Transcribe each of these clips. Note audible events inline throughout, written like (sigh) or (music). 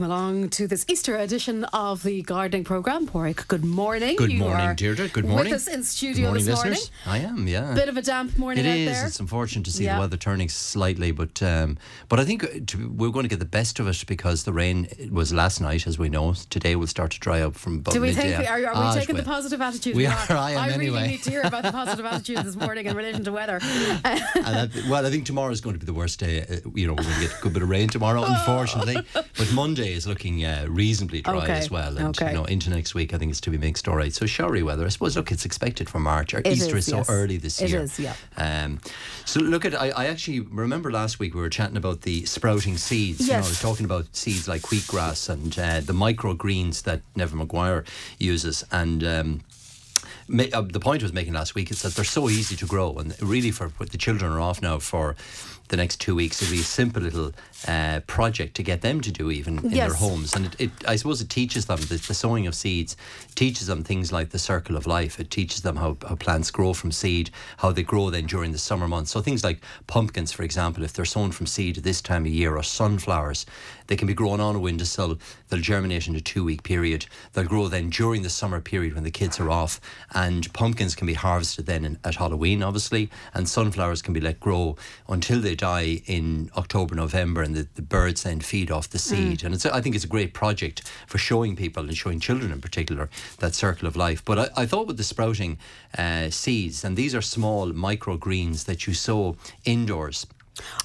welcome along to this Easter edition of the gardening program. Warwick, good morning. Good You morning, Deirdre. Good morning. With us in studio morning, this morning. listeners. I am, yeah. Bit of a damp morning It is. there. It's unfortunate to see Yeah. the weather turning slightly, but um, but I think uh, to, we're going to get the best of it because the rain was last night, as we know. Today will start to dry up from Do we think we, are, are we Ah, taking the positive attitude? We are? (laughs) I am really anyway. need to hear about the positive (laughs) attitude this morning in relation to weather. (laughs) And I, well, I think tomorrow is going to be the worst day. Uh, you know, we're going to get a good bit of rain tomorrow, unfortunately. But Monday is looking uh, reasonably dry Okay, as well. And, okay. you know, into next week, I think it's to be mixed all right. So, showery weather. I suppose, look, it's expected for March. Our It Easter is, is, so yes. early this It year. is, yeah. Um, so, look at, I, I actually remember last week we were chatting about the sprouting seeds. You know, I Yes. was talking about seeds like wheatgrass and uh, the microgreens that Neven Maguire uses. And, um, uh, the point I was making last week is that they're so easy to grow, and really for what the children are off now for the next two weeks, it'll be a simple little uh, project to get them to do even in their homes, and it, it I suppose it teaches them the, the sowing of seeds, teaches them things like the circle of life. It teaches them how, how plants grow from seed, how they grow then during the summer months. So things like pumpkins, for example, if they're sown from seed at this time of year, or sunflowers, they can be grown on a windowsill. They'll germinate in a two-week period. They'll grow then during the summer period when the kids are off, and pumpkins can be harvested then in, at Halloween, obviously, and sunflowers can be let grow until they die in October, November, and the, the birds then feed off the seed. And it's, I think it's a great project for showing people and showing children in particular that circle of life. But I, I thought with the sprouting uh, seeds, and these are small microgreens that you sow indoors.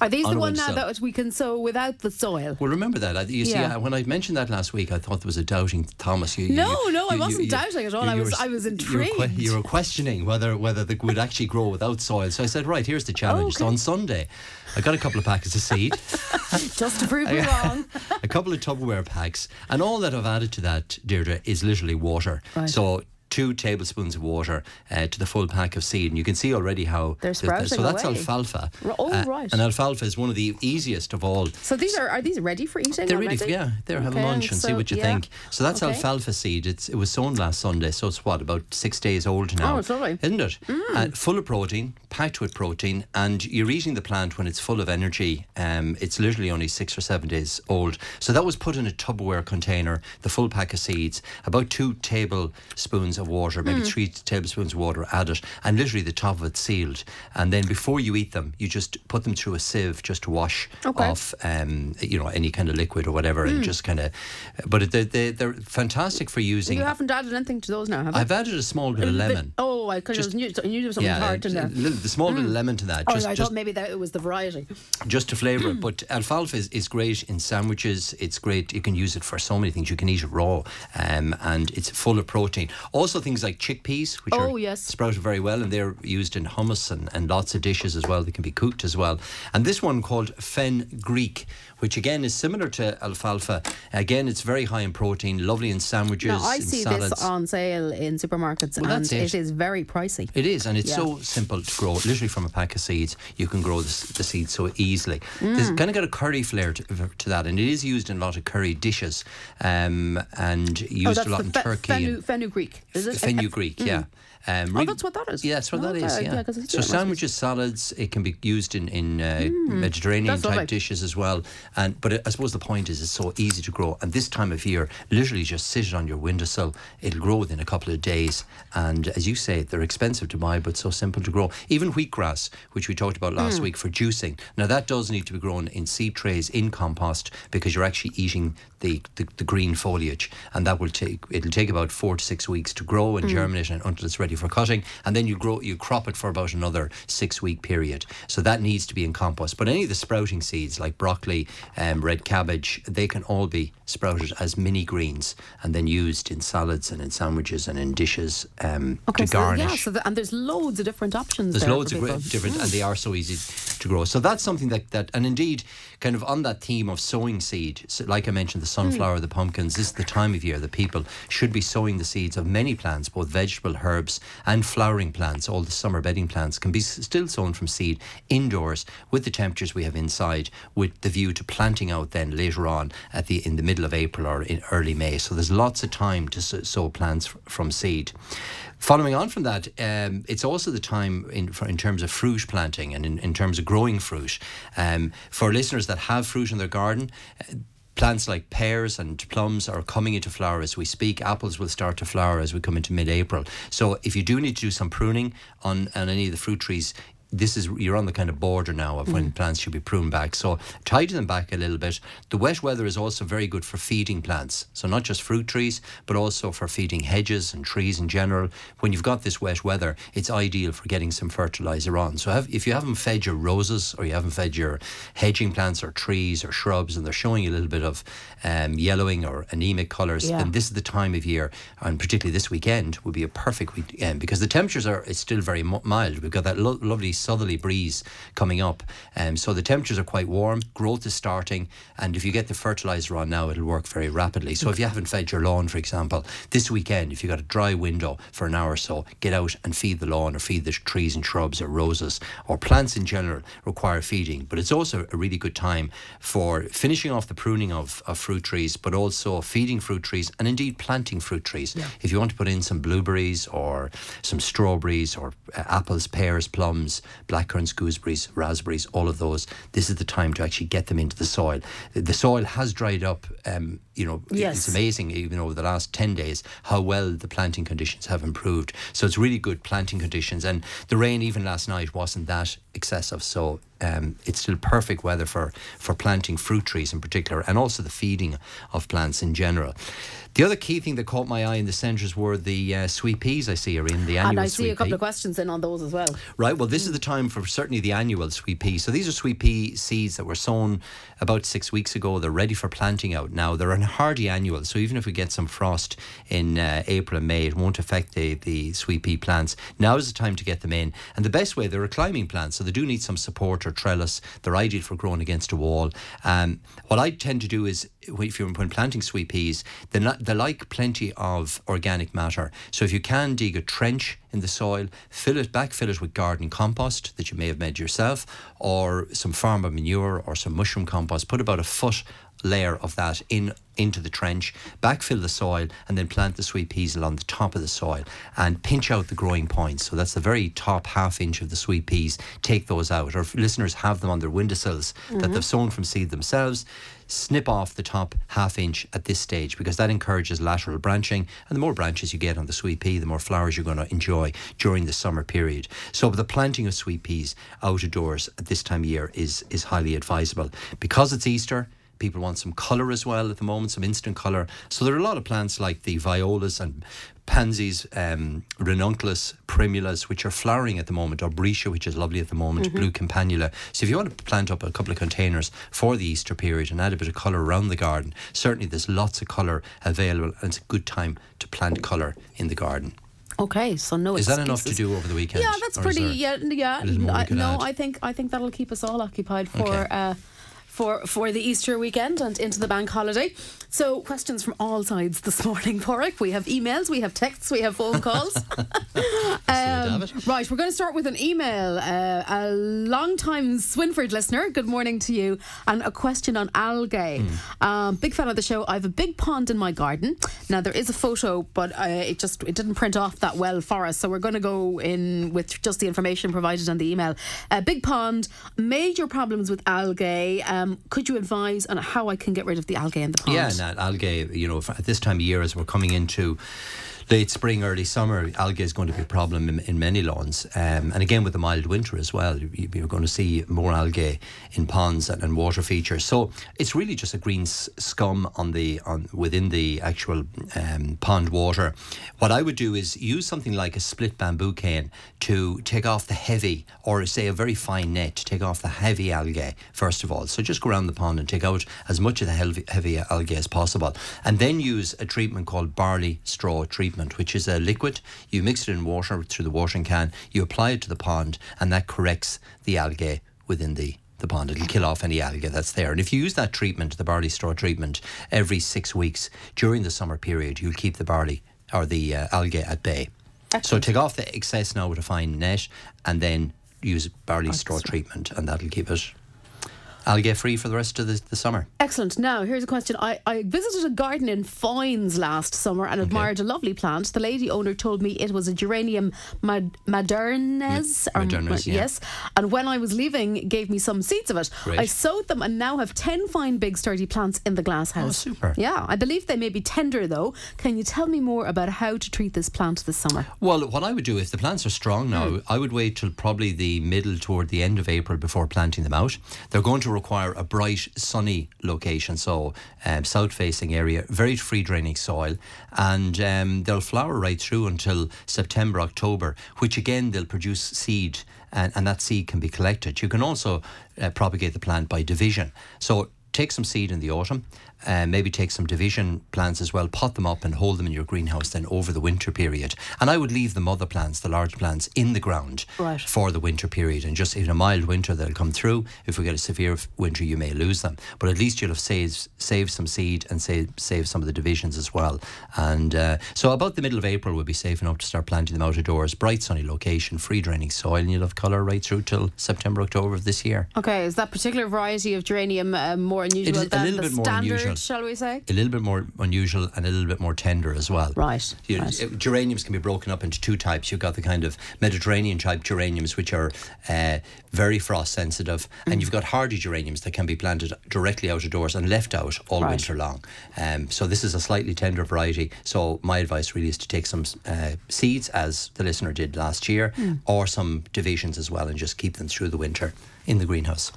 Are these On the one now that we can sow without the soil? Well, remember that. I- You see, Yeah. uh, when I mentioned that last week, I thought there was a doubting Thomas. You, No, you- no, I wasn't you- doubting at all. I was- were- I was you were intrigued. You were questioning whether whether they would actually grow without soil. So I said, right, here's the challenge. So Okay. on Sunday, I got a couple of packets of seed. (laughs) Just to prove me (laughs) wrong. a couple of Tupperware packs, and all that I've added to that, Deirdre, is literally water. Right. So. Two tablespoons of water uh, to the full pack of seed, and you can see already how They're the- the- sprouting So that's away. alfalfa. Oh, Uh, right. And alfalfa is one of the easiest of all So these are are these ready for eating? they're ready, already? for, yeah. They're have a Okay, munch and see what you yeah. think. So that's Okay. alfalfa seed. It's it was sown last Sunday, so it's what about six days old now. Oh, it's lovely. isn't it? Uh, full of protein, packed with protein, and you're eating the plant when it's full of energy. Um, it's literally only six or seven days old. So that was put in a Tupperware container, the full pack of seeds, about two tablespoons of water, maybe Hmm. three tablespoons of water add it, and literally the top of it sealed. And then before you eat them, you just put them through a sieve just to wash Okay. Hmm. off um, you know, any kind of liquid or whatever, and just kind of. But they, they, they're fantastic for using. You haven't added anything to those now, have you? I've added a small bit of Bit- lemon. Oh, I kind Just- of knew, I knew there was something Yeah, hard in there. the small bit of lemon to that, Oh, just I just thought maybe that it was the variety. just to flavour it. (clears throat) But alfalfa is, is great in sandwiches. It's great. You can use it for so many things. You can eat it raw, um, and it's full of protein. Also, things like chickpeas, which Oh, are yes. sprouted very well, and they're used in hummus and, and lots of dishes as well. They can be cooked as well. And this one called fen Greek, which again is similar to alfalfa. Again, it's very high in protein, lovely in sandwiches, Now, I see salads. this on sale in supermarkets Well, and it. it is very pricey. It is, and it's Yeah. so simple to grow. Literally from a pack of seeds, you can grow the, the seeds so easily. There's Mm. kind of got a curry flair to, to that, and it is used in a lot of curry dishes, um, and oh, used that's a lot in fe- Turkey. fenu, and fenugreek, is it? Fenugreek, yeah. Um, Oh, that's what that is. Yeah, that's what that Okay, is. yeah, Yeah. so sandwiches, salads, it can be used in in uh, Mediterranean type dishes as well. And but I suppose the point is, it's so easy to grow. And this time of year, literally just sit it on your windowsill. It'll grow within a couple of days. And as you say, they're expensive to buy, but so simple to grow. Even wheatgrass, which we talked about last week for juicing. Now that does need to be grown in seed trays in compost because you're actually eating the, the, the green foliage, and that will take it'll take about four to six weeks to grow and germinate and, until it's ready for cutting, and then you grow you crop it for about another six week period. So that needs to be in compost. But any of the sprouting seeds like broccoli, um, red cabbage, they can all be sprouted as mini greens and then used in salads and in sandwiches and in dishes um, Okay, to so, garnish. yeah, so the, and there's loads of different options. There's there loads of people. different, and they are so easy to grow. So that's something that, that, and indeed, kind of on that theme of sowing seed, so like I mentioned, the sunflower, hmm. the pumpkins, this is the time of year that people should be sowing the seeds of many plants, both vegetable, herbs, and flowering plants. All the summer bedding plants can be still sown from seed indoors with the temperatures we have inside, with the view to planting out then later on at the in the middle of April or in early May. So there's lots of time to sow plants from seed. Following on from that, um, it's also the time in for, in terms of fruit planting and in, in terms of growing fruit. Um, for listeners that have fruit in their garden, uh, plants like pears and plums are coming into flower as we speak. Apples will start to flower as we come into mid-April. So if you do need to do some pruning on, on any of the fruit trees, this is you're on the kind of border now of when plants should be pruned back. So tidy them back a little bit. The wet weather is also very good for feeding plants. So not just fruit trees, but also for feeding hedges and trees in general. When you've got this wet weather, it's ideal for getting some fertilizer on. So have, if you haven't fed your roses or you haven't fed your hedging plants or trees or shrubs and they're showing a little bit of um, yellowing or anemic colours, Yeah. then this is the time of year, and particularly this weekend would be a perfect weekend because the temperatures are it's still very mild. We've got that lo- lovely southerly breeze coming up, um, so the temperatures are quite warm. Growth is starting, and if you get the fertilizer on now, it'll work very rapidly. So if you haven't fed your lawn, for example, this weekend, if you've got a dry window for an hour or so, get out and feed the lawn or feed the trees and shrubs or roses or plants in general require feeding. But it's also a really good time for finishing off the pruning of, of fruit trees, but also feeding fruit trees and indeed planting fruit trees. If you want to put in some blueberries or some strawberries or uh, apples, pears, plums, blackcurrants, gooseberries, raspberries, all of those, this is the time to actually get them into the soil. The soil has dried up. Um, you know, Yes. it's amazing even over the last 10 days how well the planting conditions have improved. So it's really good planting conditions. And the rain, even last night, wasn't that excessive. So um, it's still perfect weather for, for planting fruit trees in particular and also the feeding of plants in general. The other key thing that caught my eye in the centres were the uh, sweet peas I see are in the annual And I see a couple pea. of questions in on those as well. Right. Well, this is the time for certainly the annual sweet pea. So these are sweet pea seeds that were sown about six weeks ago. They're ready for planting out now. They're an hardy annual. So even if we get some frost in uh, April and May, it won't affect the, the sweet pea plants. Now is the time to get them in. And the best way, they're a climbing plant. So they do need some support or trellis. They're ideal for growing against a wall. Um, what I tend to do is if you're when planting sweet peas, they they like plenty of organic matter. So if you can dig a trench in the soil, fill it, backfill it with garden compost that you may have made yourself, or some farmer manure or some mushroom compost. Put about a foot layer of that in into the trench, backfill the soil, and then plant the sweet peas along the top of the soil and pinch out the growing points. So that's the very top half inch of the sweet peas. Take those out. Or if listeners have them on their windowsills that mm-hmm. they've sown from seed themselves, snip off the top half inch at this stage because that encourages lateral branching. And the more branches you get on the sweet pea, the more flowers you're going to enjoy during the summer period. So the planting of sweet peas out of doors at this time of year is, is highly advisable. Because it's Easter, People want some colour as well at the moment, some instant colour. So there are a lot of plants like the violas and pansies, um, ranunculus, primulas, which are flowering at the moment, or breccia, which is lovely at the moment, blue campanula. So if you want to plant up a couple of containers for the Easter period and add a bit of colour around the garden, certainly there's lots of colour available and it's a good time to plant colour in the garden. Okay, so no Is that enough to do over the weekend? Yeah, that's pretty. Yeah, yeah. a little more we I, no, add? I think I think that'll keep us all occupied for. Okay. Uh, for, for the Easter weekend and into the bank holiday. So, questions from all sides this morning, Pádraig. We have emails, we have texts, we have phone calls. (laughs) (laughs) Um, right, we're going to start with an email. Uh, a long time Swinford listener, good morning to you, and a question on algae. Hmm. Um, big fan of the show. I have a big pond in my garden. Now there is a photo, but uh, it just it didn't print off that well for us, so we're going to go in with just the information provided on the email. A big pond, major problems with algae. Um, Um, could you advise on how I can get rid of the algae in the pond? Yeah, and algae, you know, at this time of year as we're coming into late spring, early summer, algae is going to be a problem in, in many lawns. Um, and again, with the mild winter as well, you- you're going to see more algae in ponds and, and water features. So it's really just a green scum on the on within the actual um, pond water. What I would do is use something like a split bamboo cane to take off the heavy, or say a very fine net, to take off the heavy algae first of all. So just go around the pond and take out as much of the heavy, heavy algae as possible, and then use a treatment called barley straw treatment, which is a liquid. You mix it in water through the watering can, you apply it to the pond, and that corrects the algae within the the pond. It'll kill off any algae that's there. And if you use that treatment, the barley straw treatment, every six weeks during the summer period, you'll keep the barley or the uh, algae at bay. So take off the excess now with a fine net and then use barley straw treatment and that'll keep it algae free for the rest of the, the summer. Excellent. Now, here's a question. I, I visited a garden in Foynes last summer and admired a lovely plant. The lady owner told me it was a geranium mad- maderense. or- yeah. Yes. And when I was leaving, gave me some seeds of it. Great. I sowed them and now have 10 fine, big, sturdy plants in the glass house. super. Yeah. I believe they may be tender, though. Can you tell me more about how to treat this plant this summer? Well, what I would do if the plants are strong now, Hmm. I would wait till probably the middle toward the end of April before planting them out. They're going to require a bright, sunny location, so um, south facing area, very free draining soil, and um, they'll flower right through until September, October, which again they'll produce seed. And, and that seed can be collected. You can also uh, propagate the plant by division. So take some seed in the autumn, uh, maybe take some division plants as well, pot them up and hold them in your greenhouse then over the winter period. And I would leave the mother plants, the large plants, in the ground Right. for the winter period. And just in a mild winter, they'll come through. If we get a severe winter, you may lose them. But at least you'll have saved, saved some seed and save, save some of the divisions as well. And uh, so about the middle of April, we'll be safe enough to start planting them out of doors. Bright sunny location, free draining soil, and you'll have colour right through till September, October of this year. Okay, is that particular variety of geranium uh, more unusual It is a than little the bit more standard, unusual. Shall we say? a little bit more unusual and a little bit more tender as well. Right, You- right. uh, Geraniums can be broken up into two types. You've got the kind of Mediterranean type geraniums, which are uh, very frost sensitive, Mm. and you've got hardy geraniums that can be planted directly out of doors and left out all Right. winter long. Um, so this is a slightly tender variety. So my advice really is to take some uh, seeds, as the listener did last year, Mm. or some divisions as well, and just keep them through the winter in the greenhouse.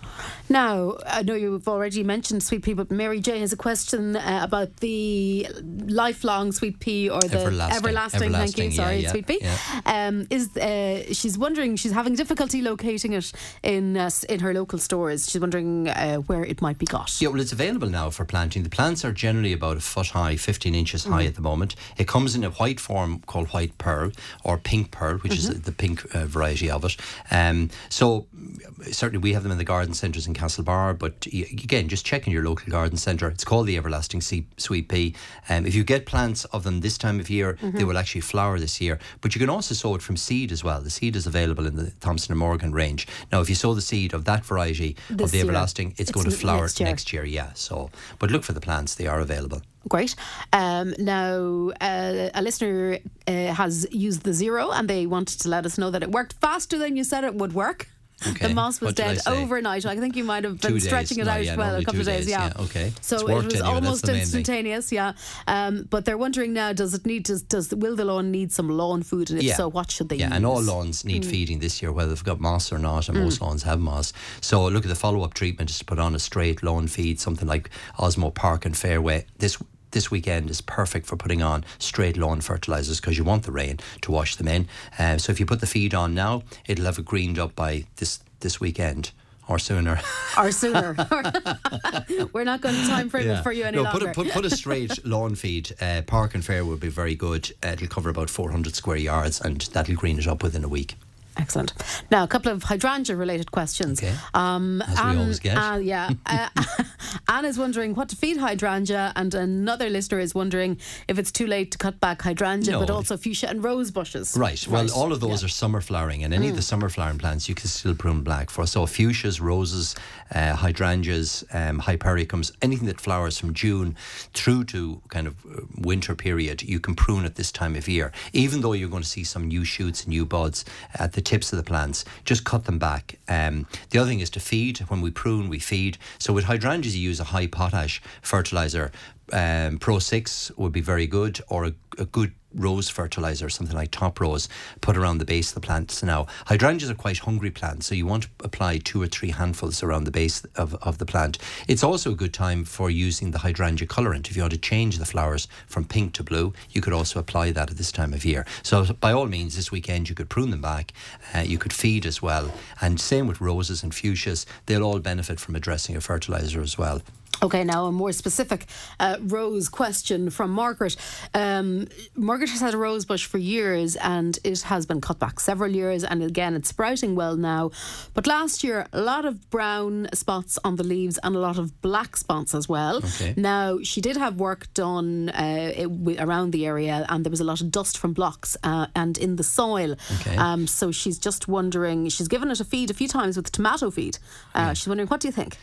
Now, I know you've already mentioned sweet pea, but Mary J has a question uh, about the lifelong sweet pea or the Everlasting. everlasting. thank you. yeah, Sorry, yeah, sweet pea. Um, is uh, she's wondering? She's having difficulty locating it in uh, in her local stores. She's wondering uh, where it might be got. Yeah, well, it's available now for planting. The plants are generally about a foot high, 15 inches high at the moment. It comes in a white form called white pearl or pink pearl, which is the pink uh, variety of it. Um, so, mm, certainly, we have them in the garden centres in Castlebar, but again, just check in your local garden centre. It's called the Everlasting Sweet Pea. Um, if you get plants of them this time of year, they will actually flower this year. But you can also sow it from seed as well. The seed is available in the Thompson and Morgan range. Now, if you sow the seed of that variety This of the. Everlasting, it's, It's going to flower next year. next year, yeah. So, but look for the plants; they are available. Great. Um, now, uh, a listener uh, has used the zero, and they wanted to let us know that it worked faster than you said it would work. Okay. The moss was dead overnight. I think you might have been Two days. stretching it out yeah, well a couple of days. days, Yeah. yeah, okay. So it was anyway, almost instantaneous. Yeah. Um, but they're wondering now: Does it need? Does, does will the lawn need some lawn food? And if Yeah. so, what should they Yeah, use? and all lawns need Hmm. feeding this year, whether they've got moss or not, and most lawns have moss. So look at the follow-up treatment is to put on a straight lawn feed, something like Osmo Park and Fairway. This this weekend is perfect for putting on straight lawn fertilizers because you want the rain to wash them in. Uh, so if you put the feed on now, it'll have it greened up by this this weekend or sooner. or sooner. (laughs) We're not going to time frame it for you any no, longer. Put a, put, put a straight (laughs) lawn feed. Uh, Park and Fair would be very good. Uh, it'll cover about 400 square yards and that'll green it up within a week. Excellent. Now, a couple of hydrangea related questions. Okay. Um, As we always get. Uh, yeah. (laughs) Uh, (laughs) Anne is wondering what to feed hydrangea, and another listener is wondering if it's too late to cut back hydrangea, No. but also fuchsia and rose bushes. Right. Well, Right. all of those are summer flowering, and any Mm. of the summer flowering plants you can still prune black for. So fuchsias, roses, uh, hydrangeas, um, hypericums, anything that flowers from June through to kind of uh, winter period, you can prune at this time of year. Even though you're going to see some new shoots and new buds at the tips of the plants, just cut them back. Um, the other thing is to feed. When we prune, we feed. So with hydrangeas, you use a high potash fertilizer. Um, Pro 6 would be very good, or a, a good rose fertilizer, something like top rose, put around the base of the plants. Now, hydrangeas are quite hungry plants, so you want to apply two or three handfuls around the base of, of the plant. It's also a good time for using the hydrangea colorant. If you want to change the flowers from pink to blue, you could also apply that at this time of year. So, by all means, this weekend you could prune them back, uh, you could feed as well. And same with roses and fuchsias, they'll all benefit from addressing a fertilizer as well. Okay, now a more specific uh, rose question from Margaret. Um, Margaret has had a rose bush for years and it has been cut back several years, and again, it's sprouting well now. But last year, a lot of brown spots on the leaves and a lot of black spots as well. Okay. Now, she did have work done uh, it, around the area, and there was a lot of dust from blocks uh, and in the soil. Okay. Um, so she's just wondering, she's given it a feed a few times with tomato feed. Uh, She's wondering, what do you think?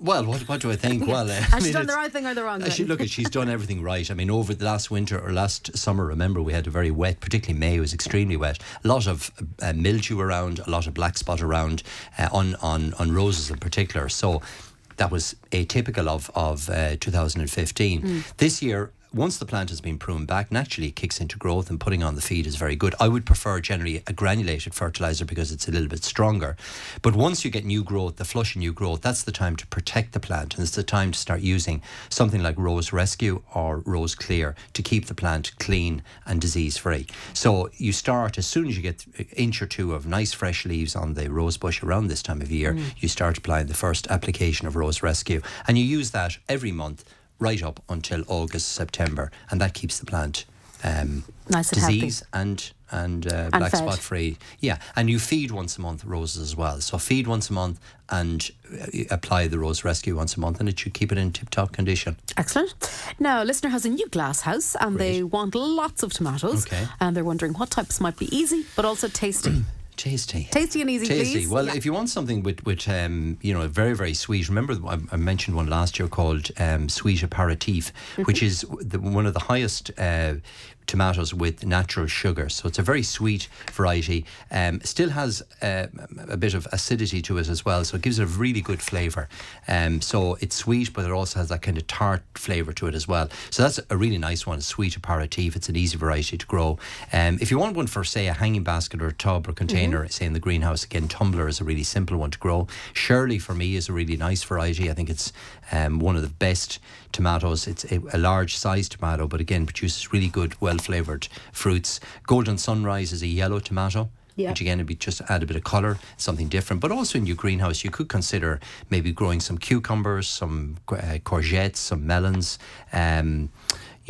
Well, what, what do I think? (laughs) Well, uh, Has I she done the right thing or the wrong uh, She, thing? look, she's (laughs) done everything right. I mean, over the last winter or last summer, remember we had a very wet, particularly May was extremely wet. A lot of uh, mildew around, a lot of black spot around uh, on on on roses in particular. So that was atypical of of uh, 2015. Hmm. This year. Once the plant has been pruned back, naturally it kicks into growth and putting on the feed is very good. I would prefer generally a granulated fertilizer because it's a little bit stronger. But once you get new growth, the flush of new growth, that's the time to protect the plant and it's the time to start using something like Rose Rescue or Rose Clear to keep the plant clean and disease free. So you start as soon as you get an inch or two of nice fresh leaves on the rose bush around this time of year, mm. you start applying the first application of Rose Rescue and you use that every month right up until August, September, and that keeps the plant um, Nice and healthy. disease and and, uh, black fed. spot free. Yeah, and you feed once a month roses as well. So feed once a month and uh, apply the rose rescue once a month, and it should keep it in tip top condition. Excellent. Now, a listener has a new glass house and they want lots of tomatoes. Okay. And they're wondering what types might be easy but also tasty. (clears throat) Tasty. tasty and easy, Tasty. please. Well, Yeah. if you want something with, with um, you know, very, very sweet, remember I, I mentioned one last year called um, Sweet Aperitif, Mm-hmm. which is the, one of the highest uh, tomatoes with natural sugar. So it's a very sweet variety. Um, still has uh, a bit of acidity to it as well, so it gives it a really good flavour. Um, so it's sweet, but it also has that kind of tart flavour to it as well. So that's a really nice one, Sweet Aperitif. It's an easy variety to grow. Um, if you want one for, say, a hanging basket or a tub or container, say in the greenhouse, again, tumbler is a really simple one to grow. Shirley, for me, is a really nice variety. I think it's um, one of the best tomatoes. It's a, a large sized tomato, but again, produces really good, well flavoured fruits. Golden Sunrise is a yellow tomato. Yeah. Which again would be just add a bit of colour, something different. But also in your greenhouse, you could consider maybe growing some cucumbers, some uh, courgettes, some melons, um,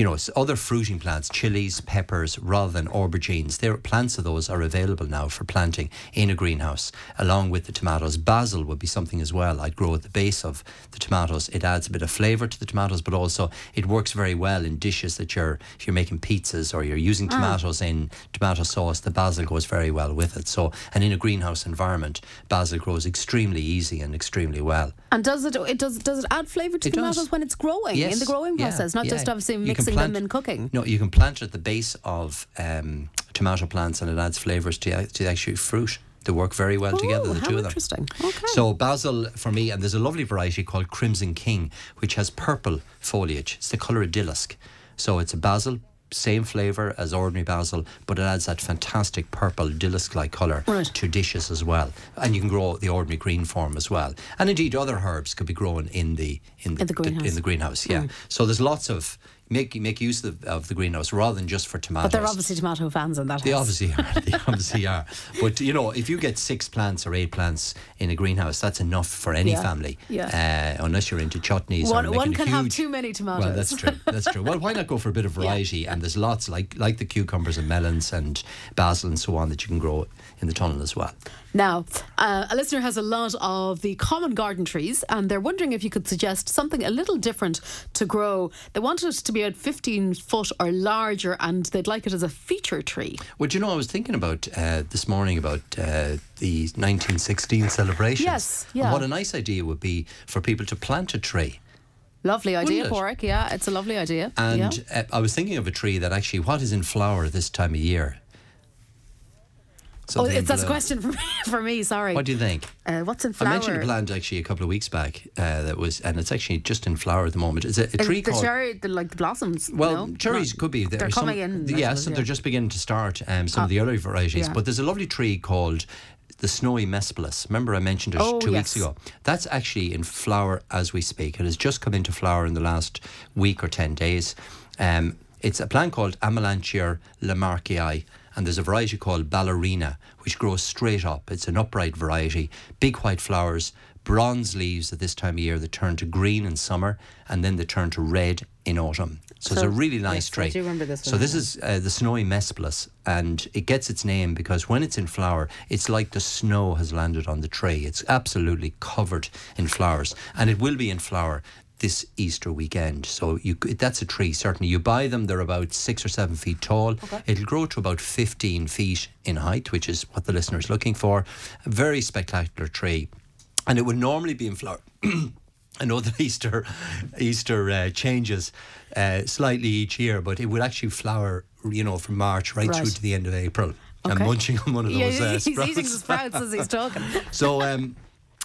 you know, other fruiting plants, chilies, peppers, rather than aubergines. There, plants of those are available now for planting in a greenhouse, along with the tomatoes. Basil would be something as well. I'd grow at the base of the tomatoes. It adds a bit of flavour to the tomatoes, but also it works very well in dishes that you're, if you're making pizzas or you're using mm. tomatoes in tomato sauce, the basil goes very well with it. So, and in a greenhouse environment, basil grows extremely easy and extremely well. And does it, it does does it add flavour to It does. tomatoes when it's growing in the growing yeah, process, not yeah. just obviously You plant- them in cooking? No, you can plant it at the base of um, tomato plants, and it adds flavors to to the actual fruit. They work very well together, the two of them. interesting. Okay. So basil for me, and there's a lovely variety called Crimson King, which has purple foliage. It's the colour of dillisk. So it's a basil, same flavour as ordinary basil, but it adds that fantastic purple dillisk-like colour Right. to dishes as well. And you can grow the ordinary green form as well. And indeed, other herbs could be grown in the in the, In the greenhouse. in the greenhouse. Yeah. So there's lots of make make use of the, of the greenhouse rather than just for tomatoes. but they're obviously tomato fans in that They house. obviously are. They (laughs) obviously are. But you know, if you get six plants or eight plants in a greenhouse, that's enough for any Yeah. family. Yeah. Uh, unless you're into chutneys. One, one can have too many tomatoes. Well, that's true. That's true. Well, why not go for a bit of (laughs) variety? And there's lots like like the cucumbers and melons and basil and so on that you can grow in the tunnel as well. Now, uh, a listener has a lot of the common garden trees, and they're wondering if you could suggest something a little different to grow. They want it to be at 15 foot or larger, and they'd like it as a feature tree. Well, do you know, I was thinking about uh, this morning about uh, the 1916 celebrations. Yes, And yeah. what a nice idea would be for people to plant a tree. Lovely idea? Pádraig. Yeah, it's a lovely idea. And yeah. uh, I was thinking of a tree that actually, what is in flower this time of year? Oh, it's that's a question for me. (laughs) For me, sorry. What do you think? uh, what's in flower? I mentioned a plant actually a couple of weeks back uh, that was, and it's actually just in flower at the moment. It's a, a Is tree it the called. cherry, the, like the blossoms. Well, no? cherries Not- could be. There They're some- coming in. Yes, and yeah. they're just beginning to start. Um, some of the early varieties, yeah. but there's a lovely tree called the snowy mespilus. Remember, I mentioned it Oh, two yes. weeks ago. That's actually in flower as we speak. It has just come into flower in the last week or ten days. Um, it's a plant called Amelanchier lamarckii, and there's a variety called ballerina, which grows straight up. It's an upright variety, big white flowers, bronze leaves at this time of year that turn to green in summer, and then they turn to red in autumn. So, it's a really nice yes, I tree. do remember this one. So this is uh, the snowy mespilus, and it gets its name because when it's in flower, it's like the snow has landed on the tree. It's absolutely covered in flowers, and it will be in flower this Easter weekend. So you, that's a tree. Certainly, you buy them; they're about six or seven feet tall. It'll grow to about fifteen feet in height, which is what the listener is looking for. A very spectacular tree, and it would normally be in flower. I know that Easter Easter uh, changes uh, slightly each year, but it would actually flower, you know, from March right, Right. through to the end of April. I'm munching on one of Yeah, those uh, (laughs) he's sprouts. eating the sprouts as he's talking. (laughs) So, um,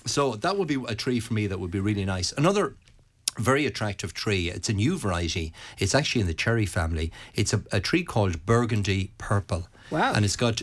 so that would be a tree for me that would be really nice. Another very attractive tree. It's a new variety. It's actually in the cherry family. It's a, a tree called Burgundy Purple. Wow. And it's got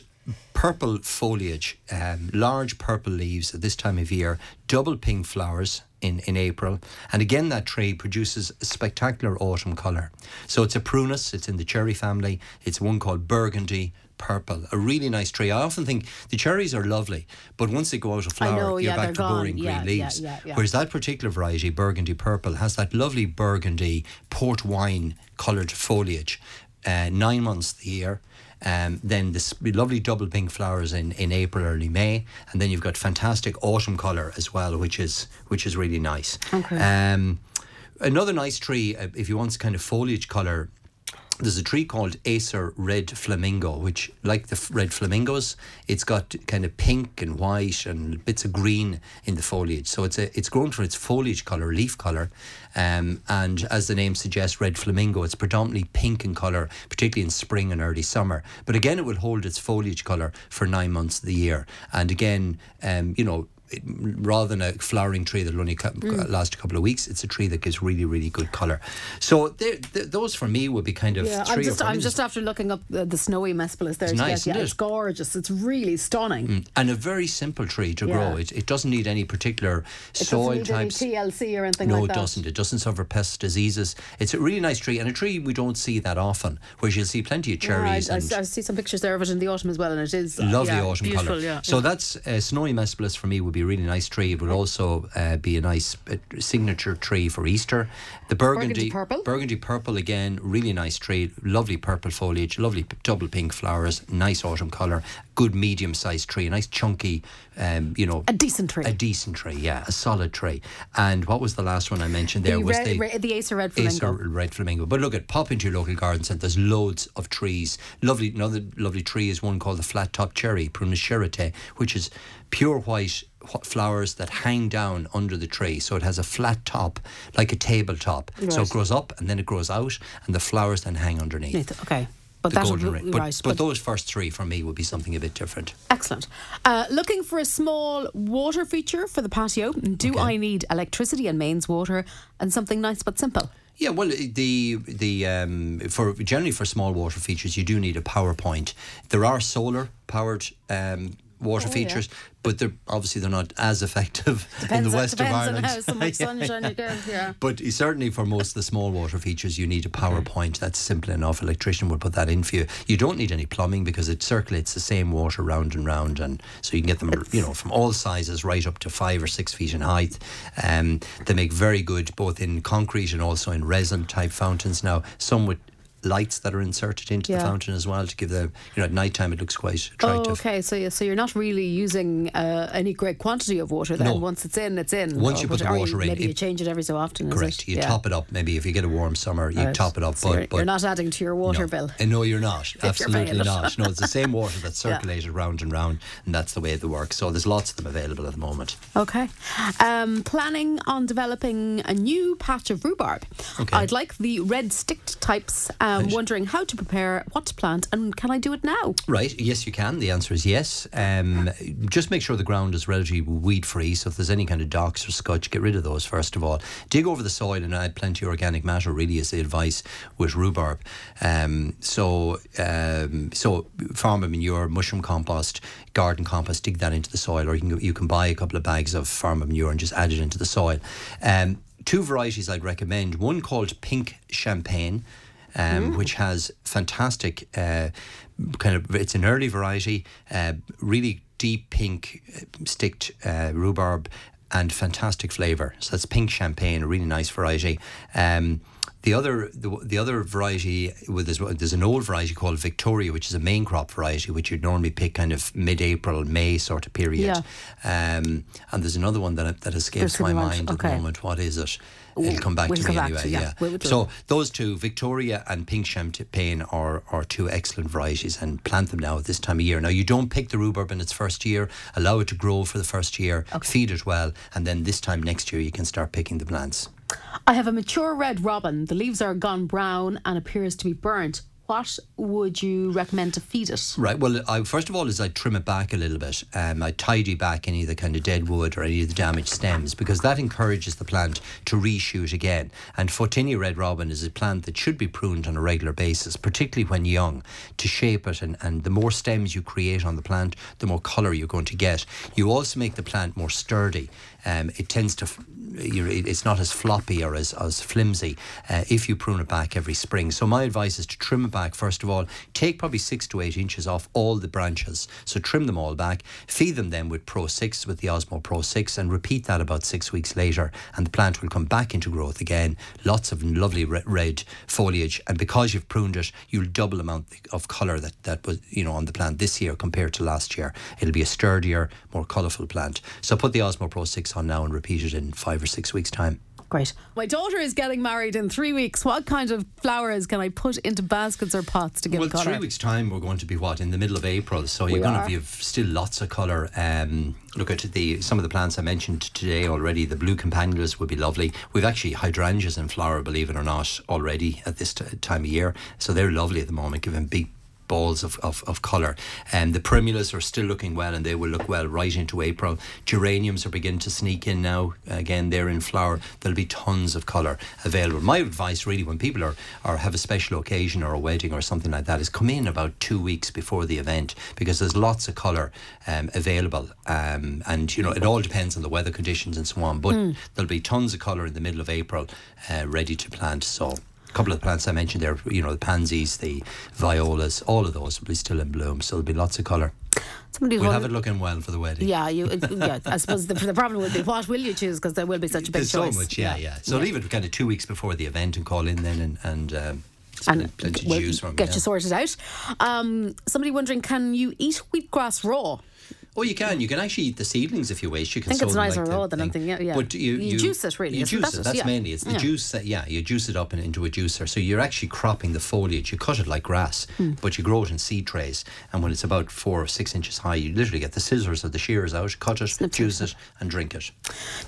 purple foliage, um, large purple leaves at this time of year, double pink flowers in, in April. And again, that tree produces a spectacular autumn colour. So it's a prunus, it's in the cherry family. It's one called Burgundy Purple, a really nice tree. I often think the cherries are lovely, but once they go out of flower, know, you're yeah, back to gone. boring green Yeah, yeah, leaves. yeah. Whereas that particular variety, Burgundy Purple, has that lovely burgundy port wine coloured foliage. Uh, nine months of the year. Um, then this lovely double pink flowers in, in April, early May, and then you've got fantastic autumn colour as well, which is which is really nice. Okay. Um, another nice tree, uh, if you want kind of foliage colour, there's a tree called Acer Red Flamingo, which, like the red flamingos, it's got kind of pink and white and bits of green in the foliage. So it's a, it's grown for its foliage colour, leaf colour, um, and as the name suggests, red flamingo, it's predominantly pink in colour, particularly in spring and early summer. But again, it will hold its foliage colour for nine months of the year. And again, um, you know, rather than a flowering tree that will only Mm. last a couple of weeks, it's a tree that gives really, really good colour. So there- th- those for me would be kind of Yeah, I'm just. I'm just after looking up the, the snowy Mespilus there. It's nice, yeah, isn't it's it? gorgeous. It's really stunning. and a very simple tree to Yeah. grow. It, it doesn't need any particular It soil doesn't need types. any TLC or anything no, like it that. doesn't. It doesn't suffer pest diseases. It's a really nice tree, and a tree we don't see that often. Whereas you'll see plenty of Yeah, I, cherries I, I see some pictures there of it in the autumn as well, and it is uh, lovely yeah, autumn colour. Yeah, so that's uh, snowy mespilus for me would be a really nice tree. It would also uh, be a nice uh, signature tree for Easter. The burgundy, Burgundy purple? burgundy purple again, really nice tree. Lovely purple foliage, lovely double pink flowers, nice autumn colour. Good medium sized tree, a nice chunky, um, you know, a decent tree. a decent tree, yeah, a solid tree. And what was the last one I mentioned there? the, was red, the re- the Acer Red Flamingo. Acer red flamingo. But look at pop into your local garden centre. There's loads of trees. Lovely, another lovely tree is one called the flat top cherry, Prunus Shirotae, which is pure white flowers that hang down under the tree. So it has a flat top, like a tabletop. So it grows up and then it grows out, and the flowers then hang underneath. Neat, Okay. But The golden ring. be But, right. but those first three for me would be something a bit different. Excellent. Uh, looking for a small water feature for the patio. Do Okay. I need electricity and mains water and something nice but simple? Yeah, well, the the um, for generally for small water features, you do need a power point. There are solar powered um, water Oh, yeah. features, but they're obviously they're not as effective (laughs) in the west of Ireland. so (laughs) you get. Yeah. But certainly for most of the small water features, you need a power point. That's simple enough. Electrician will put that in for you. You don't need any plumbing because it circulates the same water round and round, and so you can get them, you know, from all sizes, right up to five or six feet in height. Um, they make very good both in concrete and also in resin type fountains. Now, some with lights that are inserted into Yeah. the fountain as well to give the, you know, at night time it looks quite Oh, okay. So, yeah, so you're not really using uh, any great quantity of water then. No. Once it's in, it's in. Once you put the water in, maybe you change it every so often. is Correct. it? You Yeah. top it up. Maybe if you get a warm summer, you Right. top it up. So but, you're, but you're not adding to your water no. bill. Uh, No, you're not. (laughs) you're Absolutely not. No, it's the same water that's (laughs) Yeah. circulated round and round, and that's the way they work. So there's lots of them available at the moment. Okay. Um, planning on developing a new patch of rhubarb. Okay. I'd like the red sticked types. Um, Right. Wondering how to prepare, what to plant, and can I do it now? Right. Yes, you can. The answer is yes. Um, just make sure the ground is relatively weed free. So if there's any kind of docks or scotch, get rid of those first of all. Dig over the soil and add plenty of organic matter. Really, is the advice with rhubarb. Um, so um, so farmer manure, mushroom compost, garden compost. Dig that into the soil, or you can you can buy a couple of bags of farmer manure and just add it into the soil. Um, two varieties I'd recommend. One called Pink Champagne um, which has fantastic uh, kind of. It's an early variety, uh, really deep pink uh, sticked uh, rhubarb. And fantastic flavour. So that's pink champagne, a really nice variety. Um, The other the, the other variety with there's, there's an old variety called Victoria, which is a main crop variety, which you'd normally pick kind of mid-April, May sort of period. Yeah. Um, and there's another one that that escapes There's my mind at the moment. What is it? It'll come back We'll to come me back anyway. to- yeah, yeah. we'll so those two, Victoria and Pink Champagne, are are two excellent varieties, and plant them now at this time of year. Now you don't pick the rhubarb in its first year. Allow it to grow for the first year. Feed it well, and then this time next year you can start picking the plants. I have a mature red robin. The leaves are gone brown and appears to be burnt. What would you recommend to feed it? Right. Well, I, first of all, is I trim it back a little bit. Um, I tidy back any of the kind of dead wood or any of the damaged stems because that encourages the plant to reshoot again. And Photinia red robin is a plant that should be pruned on a regular basis, particularly when young, to shape it. And, and the more stems you create on the plant, the more colour you're going to get. You also make the plant more sturdy. Um, it tends to, it's not as floppy or as, as flimsy uh, if you prune it back every spring. So my advice is to trim it back first of all. Take probably six to eight inches off all the branches. So trim them all back. Feed them then with Pro 6, with the Osmo Pro 6, and repeat that about six weeks later. And the plant will come back into growth again. Lots of lovely re- red foliage. And because you've pruned it, you'll double the amount of colour that, that was, you know, on the plant this year compared to last year. It'll be a sturdier, more colourful plant. So put the Osmo Pro 6 on now and repeat it in five or six weeks' time. Great. My daughter is getting married in three weeks. What kind of flowers can I put into baskets or pots to give colour? well, colour? three weeks' time, we're going to be what in the middle of April, so you're going are. to have still lots of colour. Um, look at the some of the plants I mentioned today already. The blue campanulas would be lovely. We've actually hydrangeas in flower, believe it or not, already at this t- time of year, so they're lovely at the moment, giving big balls of, of, of colour. And the primulas are still looking well and they will look well right into April. Geraniums are beginning to sneak in now. Again, they're in flower. There'll be tons of colour available. My advice really when people are, are have a special occasion or a wedding or something like that is come in about two weeks before the event because there's lots of colour um, available. Um, and you know it all depends on the weather conditions and so on. But there'll be tons of colour in the middle of April uh, ready to plant. So couple of the plants I mentioned there, you know, the pansies, the violas, all of those will be still in bloom. So there'll be lots of colour. We'll have it looking well for the wedding. Yeah, you. (laughs) Yeah, I suppose the, the problem would be what will you choose because there will be such a big There's choice. so much, yeah, yeah. So leave it kind of two weeks before the event and call in then and, and um, And plen- plenty to we'll choose from. get yeah. you sorted out. Um, somebody wondering, can you eat wheatgrass raw? Oh, you can. You can actually eat the seedlings if you wish. You can I think it's nicer like raw than I'm thing. thinking, yeah, yeah. But you, You juice it, really, You juice that it. That's Yeah. mainly it's the Yeah. juice. That, yeah, you juice it up and into a juicer. So you're actually cropping the foliage. You cut it like grass, Hmm. but you grow it in seed trays. And when it's about four or six inches high, you literally get the scissors or the shears out, cut it, juice it, and drink it.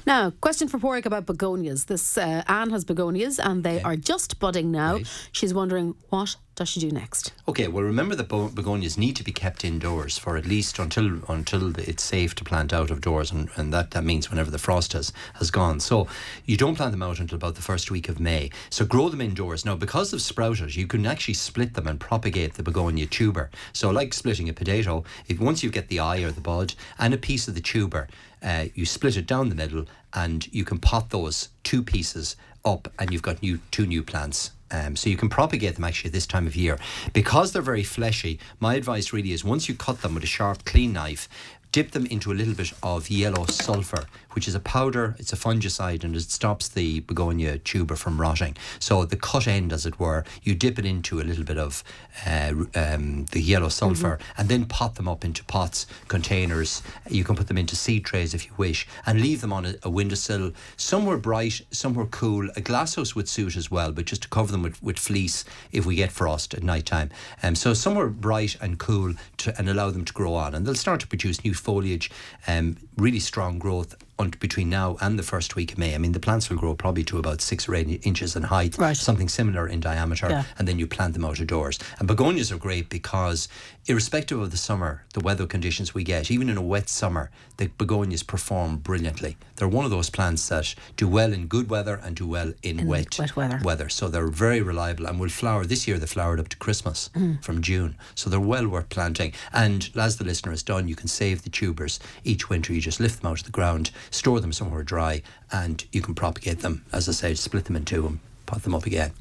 Now, question for Pádraig about begonias. This uh, Anne has begonias and they are just budding now. Right. She's wondering what does she do next? Okay, well, remember that begonias need to be kept indoors for at least until until it's safe to plant out of doors, and, and that, that means whenever the frost has, has gone. So you don't plant them out until about the first week of May. So grow them indoors. Now, because of sprouters, you can actually split them and propagate the begonia tuber. So, like splitting a potato, if once you get the eye or the bud and a piece of the tuber, uh, you split it down the middle, and you can pot those two pieces up, and you've got new two new plants. Um, so you can propagate them actually this time of year. Because they're very fleshy, my advice really is once you cut them with a sharp, clean knife, dip them into a little bit of yellow sulfur, which is a powder, it's a fungicide and it stops the begonia tuber from rotting. So the cut end, as it were, you dip it into a little bit of uh, um, the yellow sulfur and then pot them up into pots, containers. You can put them into seed trays if you wish and leave them on a, a windowsill, somewhere bright, somewhere cool. A glasshouse would suit as well, but just to cover them with, with fleece if we get frost at night time. Um, so somewhere bright and cool to, and allow them to grow on. And they'll start to produce new foliage, um, really strong growth between now and the first week of May. I mean, the plants will grow probably to about six or eight inches in height, Right. something similar in diameter, Yeah. and then you plant them out of doors. And begonias are great because, irrespective of the summer, the weather conditions we get, even in a wet summer, the begonias perform brilliantly. They're one of those plants that do well in good weather and do well in, In wet, wet weather. weather. So they're very reliable and will flower. This year they flowered up to Christmas Mm. from June. So they're well worth planting. And as the listener has done, you can save the tubers each winter. You just lift them out of the ground, store them somewhere dry, and you can propagate them. As I said, split them in two and pot them up again.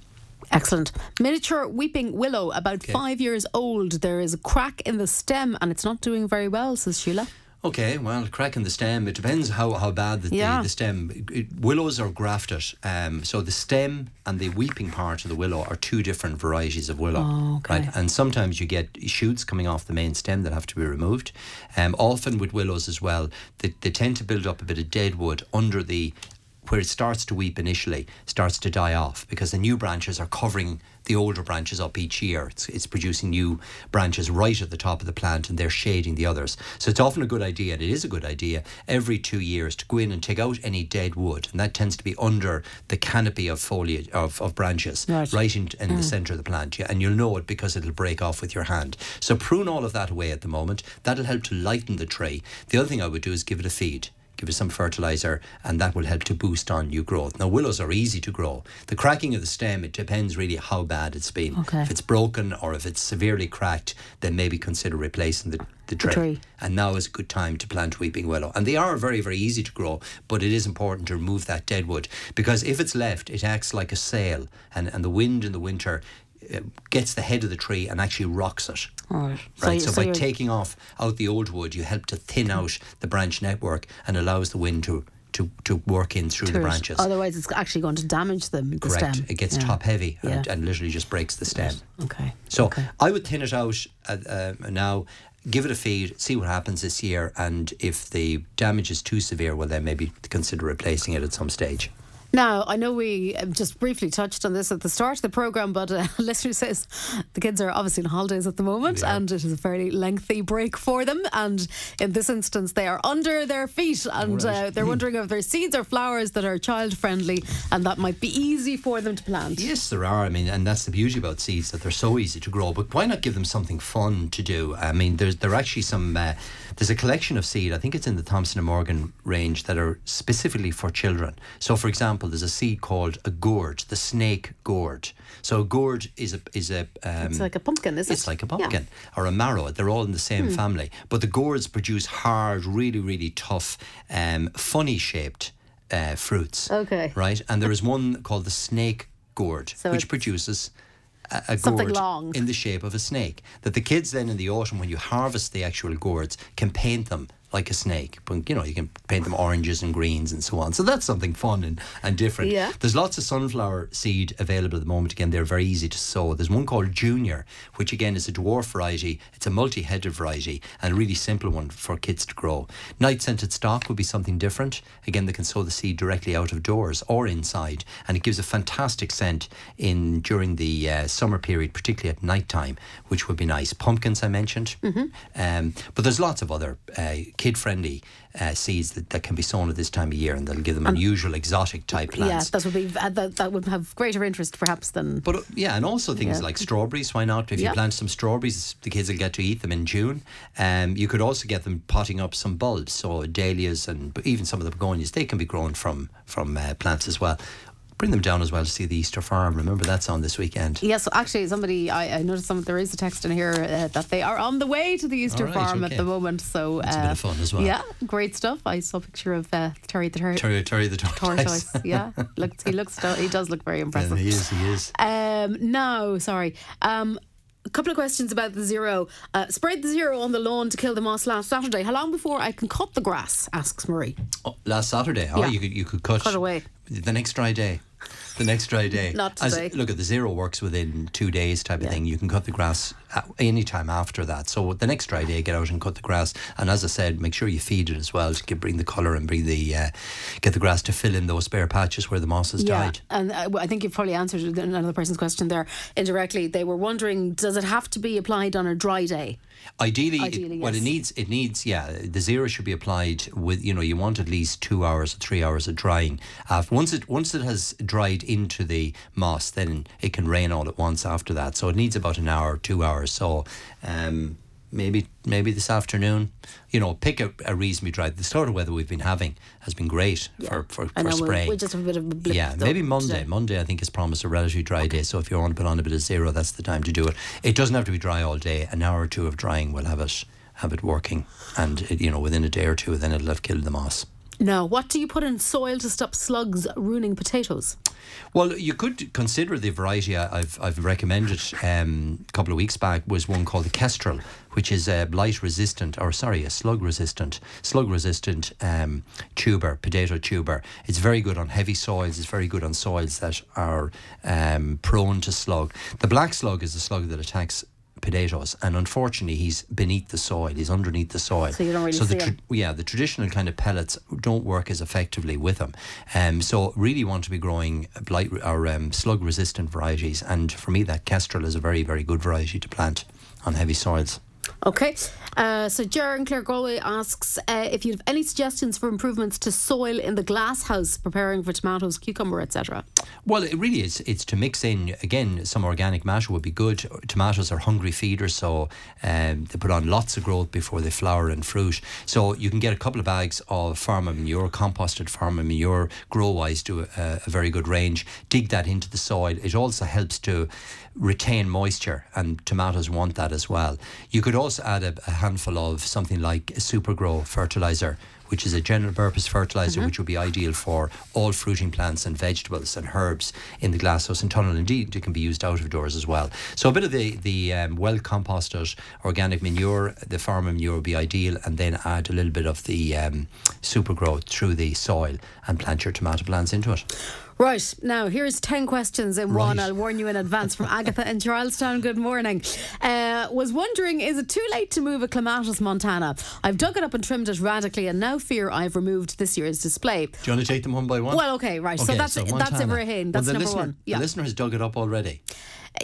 Excellent. Miniature weeping willow, about Okay. five years old. There is a crack in the stem and it's not doing very well, says Sheila. Okay, well, crack in the stem, it depends how, how bad the, Yeah. the, the stem. It, willows are grafted. Um, so the stem and the weeping part of the willow are two different varieties of willow. Oh, okay. Right? And sometimes you get shoots coming off the main stem that have to be removed. Um, often with willows as well, they, they tend to build up a bit of dead wood under the where it starts to weep initially starts to die off because the new branches are covering the older branches up each year. It's, it's producing new branches right at the top of the plant and they're shading the others. So it's often a good idea, and it is a good idea, every two years to go in and take out any dead wood. And that tends to be under the canopy of foliage, of, of branches, Right. in, in the mm. centre of the plant. Yeah, and you'll know it because it'll break off with your hand. So prune all of that away at the moment. That'll help to lighten the tree. The other thing I would do is give it a feed. Give it some fertilizer, and that will help to boost on new growth. Now, willows are easy to grow. The cracking of the stem, it depends really how bad it's been. Okay. If it's broken or if it's severely cracked, then maybe consider replacing the, the tree. tree. And now is a good time to plant weeping willow. And they are very, very easy to grow, but it is important to remove that dead wood because if it's left, it acts like a sail, and, and the wind in the winter uh, gets the head of the tree and actually rocks it. All right. Right, so, by you're- taking off out the old wood, you help to thin out the branch network and allows the wind to to, to work in through the branches. Otherwise, it's actually going to damage them. The Correct. stem. It gets Yeah. top heavy and, Yeah. and literally just breaks the stem. Okay. So okay. I would thin it out uh, uh, now, give it a feed, see what happens this year, and if the damage is too severe, well then maybe consider replacing it at some stage. Now, I know we um, just briefly touched on this at the start of the programme, but uh, (laughs) a listener says the kids are obviously on holidays at the moment Yeah. and it is a fairly lengthy break for them. And in this instance, they are under their feet and uh, they're wondering if there's seeds or flowers that are child friendly and that might be easy for them to plant. Yes, there are. I mean, and that's the beauty about seeds that they're so easy to grow. But why not give them something fun to do? I mean, there's there are actually some. Uh, there's a collection of seed. I think it's in the Thompson and Morgan range that are specifically for children. So, for example, there's a seed called a gourd, the snake gourd. So, a gourd is a is a. Um, It's like a pumpkin, is it? it's like a Yeah. pumpkin or a marrow. They're all in the same Hmm. family. But the gourds produce hard, really, really tough, um, funny shaped uh, fruits. Okay. Right? And there is one called the snake gourd, So which produces a, a Something gourd long. in the shape of a snake. That the kids then in the autumn, when you harvest the actual gourds, can paint them like a snake. But you know, you can paint them oranges and greens and so on. So that's something fun and, and different. Yeah. There's lots of sunflower seed available at the moment. Again, they're very easy to sow. There's one called Junior, which again is a dwarf variety. It's a multi-headed variety and a really simple one for kids to grow. Night scented stock would be something different. Again, they can sow the seed directly out of doors or inside, and it gives a fantastic scent in during the uh, summer period, particularly at night time, which would be nice. Pumpkins I mentioned, Mm-hmm. um, but there's lots of other uh, kid-friendly uh, seeds that, that can be sown at this time of year, and they'll give them unusual, exotic type plants. Yeah, that would be uh, that, that would have greater interest perhaps than But uh, yeah, and also things Yeah. like strawberries. Why not? If Yeah. you plant some strawberries, the kids will get to eat them in June. Um, you could also get them potting up some bulbs, so dahlias and even some of the begonias. They can be grown from from uh, plants as well. Bring them down as well to see the Easter farm. Remember that's on this weekend. Yes, actually, somebody I, I noticed some. There is a text in here uh, that they are on the way to the Easter right, farm okay. at the moment. So That's a bit of fun as well. Yeah, great stuff. I saw a picture of uh, Terry the tur- Terry, Terry the tortoise. tortoise. (laughs) yeah, looks he looks he does look very Yeah, impressive. he is. He is. Um, no, sorry. Um, a couple of questions about the zero. Uh, sprayed the zero on the lawn to kill the moss last Saturday. How long before I can cut the grass? Asks Marie. Oh, last Saturday. Oh, Yeah. you could you could cut Cut away. the next dry day. (laughs) The next dry day. Not As- today. look at the zero works within two days type of Yeah. thing. You can cut the grass any time after that. So the next dry day, get out and cut the grass. And as I said, make sure you feed it as well to bring the colour and bring the uh, get the grass to fill in those bare patches where the moss has died. and uh, I think you've probably answered another person's question there indirectly. They were wondering, does it have to be applied on a dry day? Ideally, Ideally, it, well, it needs it needs yeah. The zero should be applied with you know you want at least two hours or three hours of drying. Uh, once it once it has dried into the moss, then it can rain all at once after that. So it needs about an hour, two hours. So um, maybe maybe this afternoon, you know, pick a, a reasonably dry. The sort of weather we've been having has been great for for, I for know we- just have a bit of a blip. Yeah, maybe Monday. today. Monday, I think, is promised a relatively dry day. So if you want to put on a bit of zero, that's the time to do it. It doesn't have to be dry all day. An hour or two of drying will have it have it working, and it, you know within a day or two, then it'll have killed the moss. Now, what do you put in soil to stop slugs ruining potatoes? Well, you could consider the variety I've, I've recommended um, a couple of weeks back was one called the Kestrel, which is a blight resistant, or sorry, a slug resistant, slug resistant um, tuber, potato tuber. It's very good on heavy soils. It's very good on soils that are um, prone to slug. The black slug is the slug that attacks potatoes, and unfortunately, he's beneath the soil. He's underneath the soil. So you don't really so the see him. yeah, the traditional kind of pellets don't work as effectively with him. Um, so really want to be growing blight or um, slug resistant varieties, and for me, that kestrel is a very very good variety to plant on heavy soils. Okay. Uh, so, Jaron Claregalway asks uh, if you have any suggestions for improvements to soil in the glasshouse preparing for tomatoes, cucumber, etc. Well, it really is. It's to mix in again. Some organic matter would be good. Tomatoes are hungry feeders, so um, they put on lots of growth before they flower and fruit. So you can get a couple of bags of farmer manure, composted farmer manure. Grow wise do a, a very good range. Dig that into the soil. It also helps to retain moisture, and tomatoes want that as well. You could also add a, a handful of something like a super grow fertilizer which is a general purpose fertilizer which would be ideal for all fruiting plants and vegetables and herbs in the glasshouse and tunnel. Indeed, it can be used out of doors as well. So a bit of the, the um, well composted organic manure, the farm manure would be ideal, and then add a little bit of the um, super growth through the soil and plant your tomato plants into it. Right, now here's 10 questions in one. I'll warn you in advance from Agatha in Charlestown. Good morning. Uh, was wondering, is it too late to move a Clematis Montana? I've dug it up and trimmed it radically and now fear I've removed this year's display. Do you want to take them one by one? Well, okay, right. so Okay, that's that's Montana. Ibrahim. Well, That's the number listener, one. Yeah. The listener has dug it up already.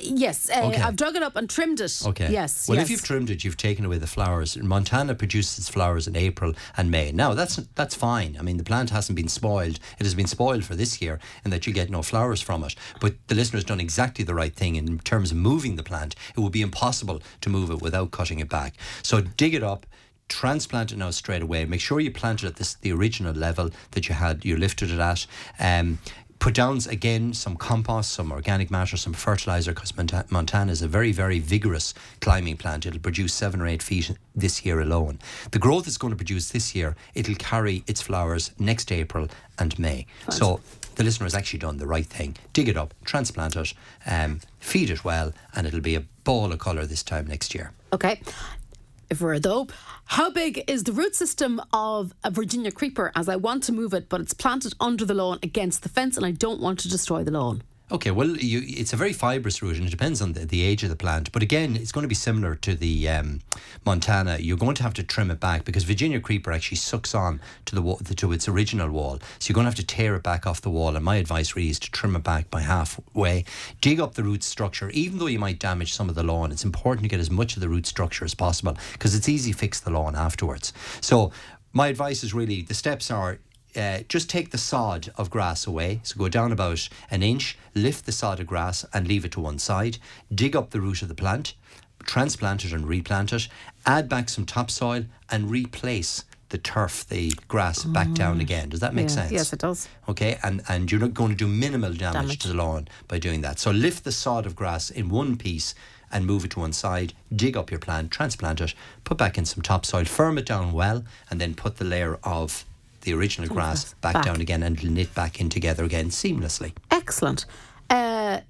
Yes, uh, Okay. I've dug it up and trimmed it. Okay. Yes. Well, yes. if you've trimmed it, you've taken away the flowers. Montana produces its flowers in April and May. Now that's that's fine. I mean, the plant hasn't been spoiled. It has been spoiled for this year, in that you get no flowers from it. But the listener's done exactly the right thing in terms of moving the plant. It would be impossible to move it without cutting it back. So dig it up. Transplant it now straight away. Make sure you plant it at this the original level that you had you lifted it at. Um, Put down again some compost, some organic matter, some fertilizer, because Montana is a very, very vigorous climbing plant. It'll produce seven or eight feet this year alone. The growth it's going to produce this year, it'll carry its flowers next April and May. So the listener has actually done the right thing. Dig it up, transplant it, um, feed it well, and it'll be a ball of colour this time next year. Okay. If we're though, how big is the root system of a Virginia creeper as I want to move it, but it's planted under the lawn against the fence and I don't want to destroy the lawn? Okay, well, you, it's a very fibrous root, and it depends on the, the age of the plant. But again, it's going to be similar to the um, Montana. You're going to have to trim it back because Virginia creeper actually sucks on to the, wa- to its original wall. So you're going to have to tear it back off the wall. And my advice really is to trim it back by halfway. Dig up the root structure, even though you might damage some of the lawn. It's important to get as much of the root structure as possible because it's easy to fix the lawn afterwards. So my advice is really the steps are uh, just take the sod of grass away. So go down about an inch, lift the sod of grass and leave it to one side. Dig up the root of the plant, transplant it and replant it. Add back some topsoil and replace the turf, the grass back down again. Does that make Yeah. sense? Yes, it does. Okay, and, and you're not going to do minimal damage, Damage. to the lawn by doing that. So lift the sod of grass in one piece and move it to one side, dig up your plant, transplant it, put back in some topsoil, firm it down well, and then put the layer of the original grass back, back. down again and knit back in together again seamlessly. Excellent. Uh,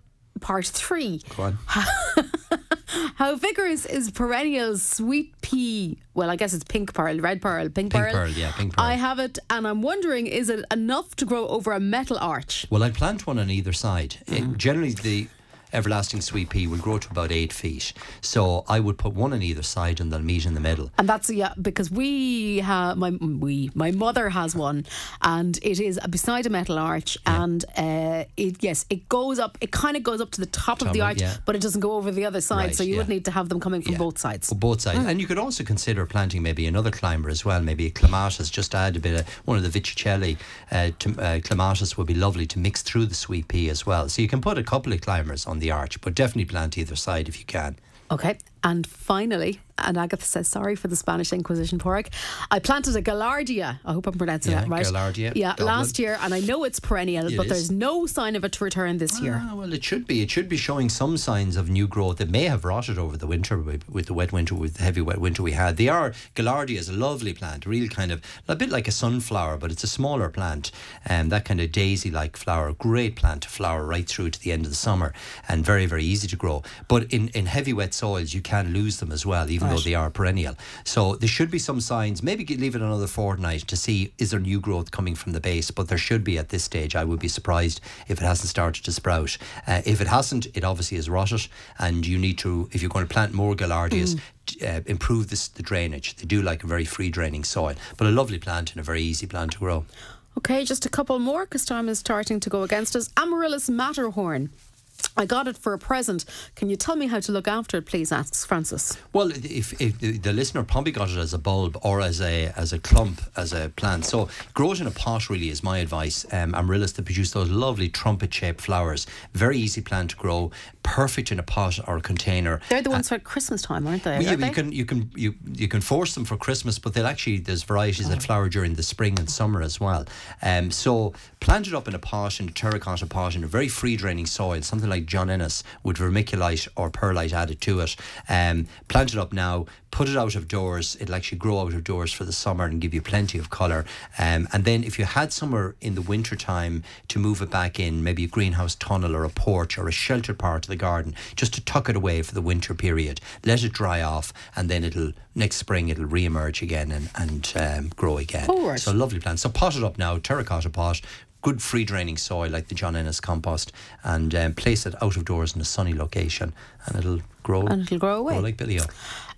part three. Go on. (laughs) How vigorous is perennial sweet pea? Well, I guess it's pink pearl, red pearl, pink, Pink pearl, yeah, pink pearl. I have it, and I'm wondering, is it enough to grow over a metal arch? Well, I'd plant one on either side. It- Mm. generally, the everlasting sweet pea will grow to about eight feet. So I would put one on either side and they'll meet in the middle. And that's yeah, because we have my we my mother has one, and it is beside a metal arch, and uh, it yes, it goes up. It kind of goes up to the top, of Top the of- arch, yeah. but it doesn't go over the other side. Right, so you would need to have them coming from Yeah. both sides. Well, both sides. And you could also consider planting maybe another climber as well, maybe a clematis, just add a bit of one of the Viticella uh, to, uh, clematis would be lovely to mix through the sweet pea as well. So you can put a couple of climbers on the arch, but definitely plant either side if you can. Okay. And finally, and Agatha says, sorry for the Spanish Inquisition, Pádraig. I planted a Gaillardia. I hope I'm pronouncing Yeah, that right. Gaillardia, Yeah, Dublin. last year. And I know it's perennial, It but is. there's no sign of it to return this year. Ah, well, it should be. It should be showing some signs of new growth. It may have rotted over the winter with, the wet winter, with the heavy wet winter we had. They are Gaillardia is a lovely plant, real kind of a bit like a sunflower, but it's a smaller plant. And that kind of daisy-like flower, great plant to flower right through to the end of the summer, and very very easy to grow. But in in heavy wet soils, you can lose them as well, even though they are perennial. So there should be some signs. Maybe leave it another fortnight to see is there new growth coming from the base. But there should be at this stage. I would be surprised if it hasn't started to sprout. Uh, if it hasn't, it obviously is rotted, and you need to if you're going to plant more gaillardias. t- Uh, improve this, the drainage. They do like a very free draining soil, but a lovely plant and a very easy plant to grow. Okay, just a couple more because time is starting to go against us. Amaryllis Matterhorn. I got it for a present. Can you tell me how to look after it, please? asks Francis. Well, if, if the listener probably got it as a bulb or as a as a clump as a plant, so grow it in a pot. Really, is my advice. Um, amaryllis that produce those lovely trumpet shaped flowers. Very easy plant to grow. Perfect in a pot or a container. They're the ones for Christmas time, aren't they? Well, yeah, Are you they? can you can you you can force them for Christmas, but they'll actually there's varieties that flower during the spring and summer as well. Um, so plant it up in a pot in a terracotta pot in a very free draining soil, something like John Innes with vermiculite or perlite added to it. Um, plant it up now. Put it out of doors. It'll actually grow out of doors for the summer and give you plenty of colour. Um, and then if you had somewhere in the winter time to move it back in, maybe a greenhouse tunnel or a porch or a sheltered part of the garden, just to tuck it away for the winter period. Let it dry off, and then it'll next spring it'll re-emerge again and and um, grow again. Oh, right. So lovely plant. So pot it up now, terracotta pot. Good free draining soil like the John Innes compost, and um, place it out of doors in a sunny location, and it'll grow. And it'll grow away. like Billy.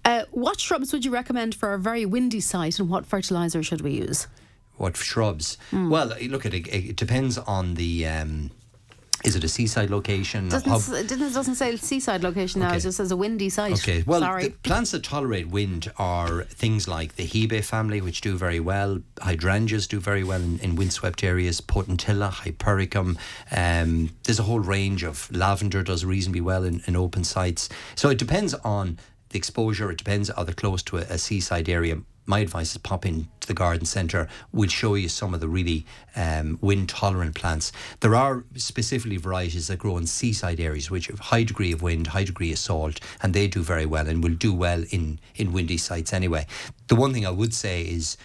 Uh, what shrubs would you recommend for a very windy site and what fertiliser should we use? What shrubs? Hmm. Well, look at it. It depends on the. Um, is it a seaside location? Doesn't, s- it doesn't, say seaside location now, Okay. it just says a windy site. Okay, well, Sorry. plants that tolerate wind are things like the Hebe family, which do very well. Hydrangeas do very well in, in windswept areas. Potentilla, Hypericum. Um, there's a whole range of lavender does reasonably well in, in open sites. So it depends on the exposure. It depends are they close to a, a seaside area. My advice is pop in to the garden centre. We'll show you some of the really um, wind tolerant plants. There are specifically varieties that grow in seaside areas which have high degree of wind, high degree of salt, and they do very well and will do well in, in windy sites anyway. The one thing I would say is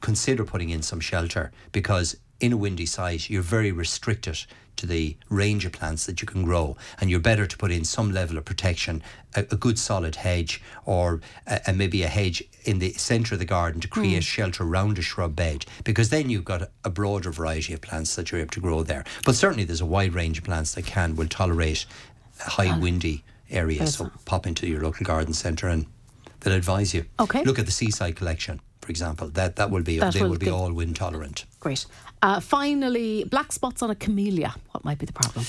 consider putting in some shelter because in a windy site you're very restricted to the range of plants that you can grow. And you're better to put in some level of protection a, a good solid hedge or a, a maybe a hedge in the centre of the garden to create mm. shelter around a shrub bed. Because then you've got a, a broader variety of plants that you're able to grow there. But certainly there's a wide range of plants that can will tolerate high ah. windy areas. So pop into your local garden centre and they'll advise you. Okay. look at the seaside collection for example that that will be That they will will be all wind tolerant Great. Uh, finally, black spots on a camellia. What might be the problem?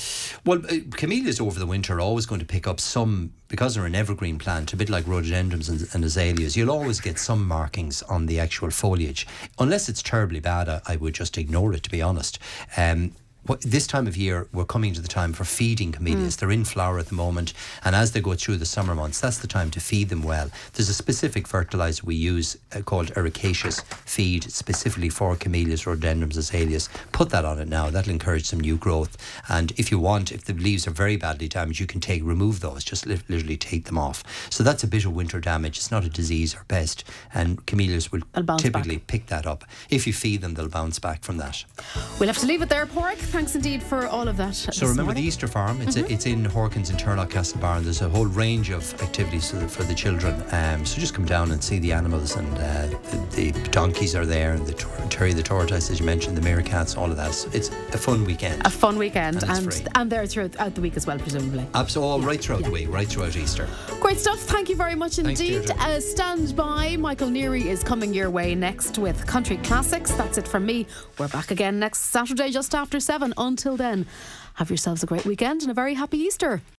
Well, uh, camellias over the winter are always going to pick up some, because they're an evergreen plant, a bit like rhododendrons and, and azaleas, you'll always get some markings on the actual foliage. Unless it's terribly bad, I, I would just ignore it, to be honest. Um, this time of year, we're coming to the time for feeding camellias. They're in flower at the moment, and as they go through the summer months, that's the time to feed them well. There's a specific fertilizer we use uh, called ericaceous feed, specifically for camellias, rhododendrons, azaleas. Put that on it now. That'll encourage some new growth. And if you want, if the leaves are very badly damaged, you can take remove those. Just li- literally take them off. So that's a bit of winter damage. It's not a disease or pest, and camellias will They'll back. typically pick that up. If you feed them, they'll bounce back from that. We'll have to leave it there, Pádraig. Thanks indeed for all of that. So remember the Easter Farm. It's Mm-hmm. a, it's in Horkans in Turlough Castlebar. There's a whole range of activities for the, for the children. Um, so just come down and see the animals, and uh, the, the donkeys are there, and the Terry the tortoise, as you mentioned, the meerkats, all of that. So it's a fun weekend. A fun weekend, And and and they're throughout the week as well, presumably. Absolutely, all right throughout yeah. the week, right throughout Easter. Great stuff. Thank you very much indeed. Uh, stand by. Michael Neary is coming your way next with Country Classics. That's it from me. We're back again next Saturday just after seven. And until then, have yourselves a great weekend and a very happy Easter.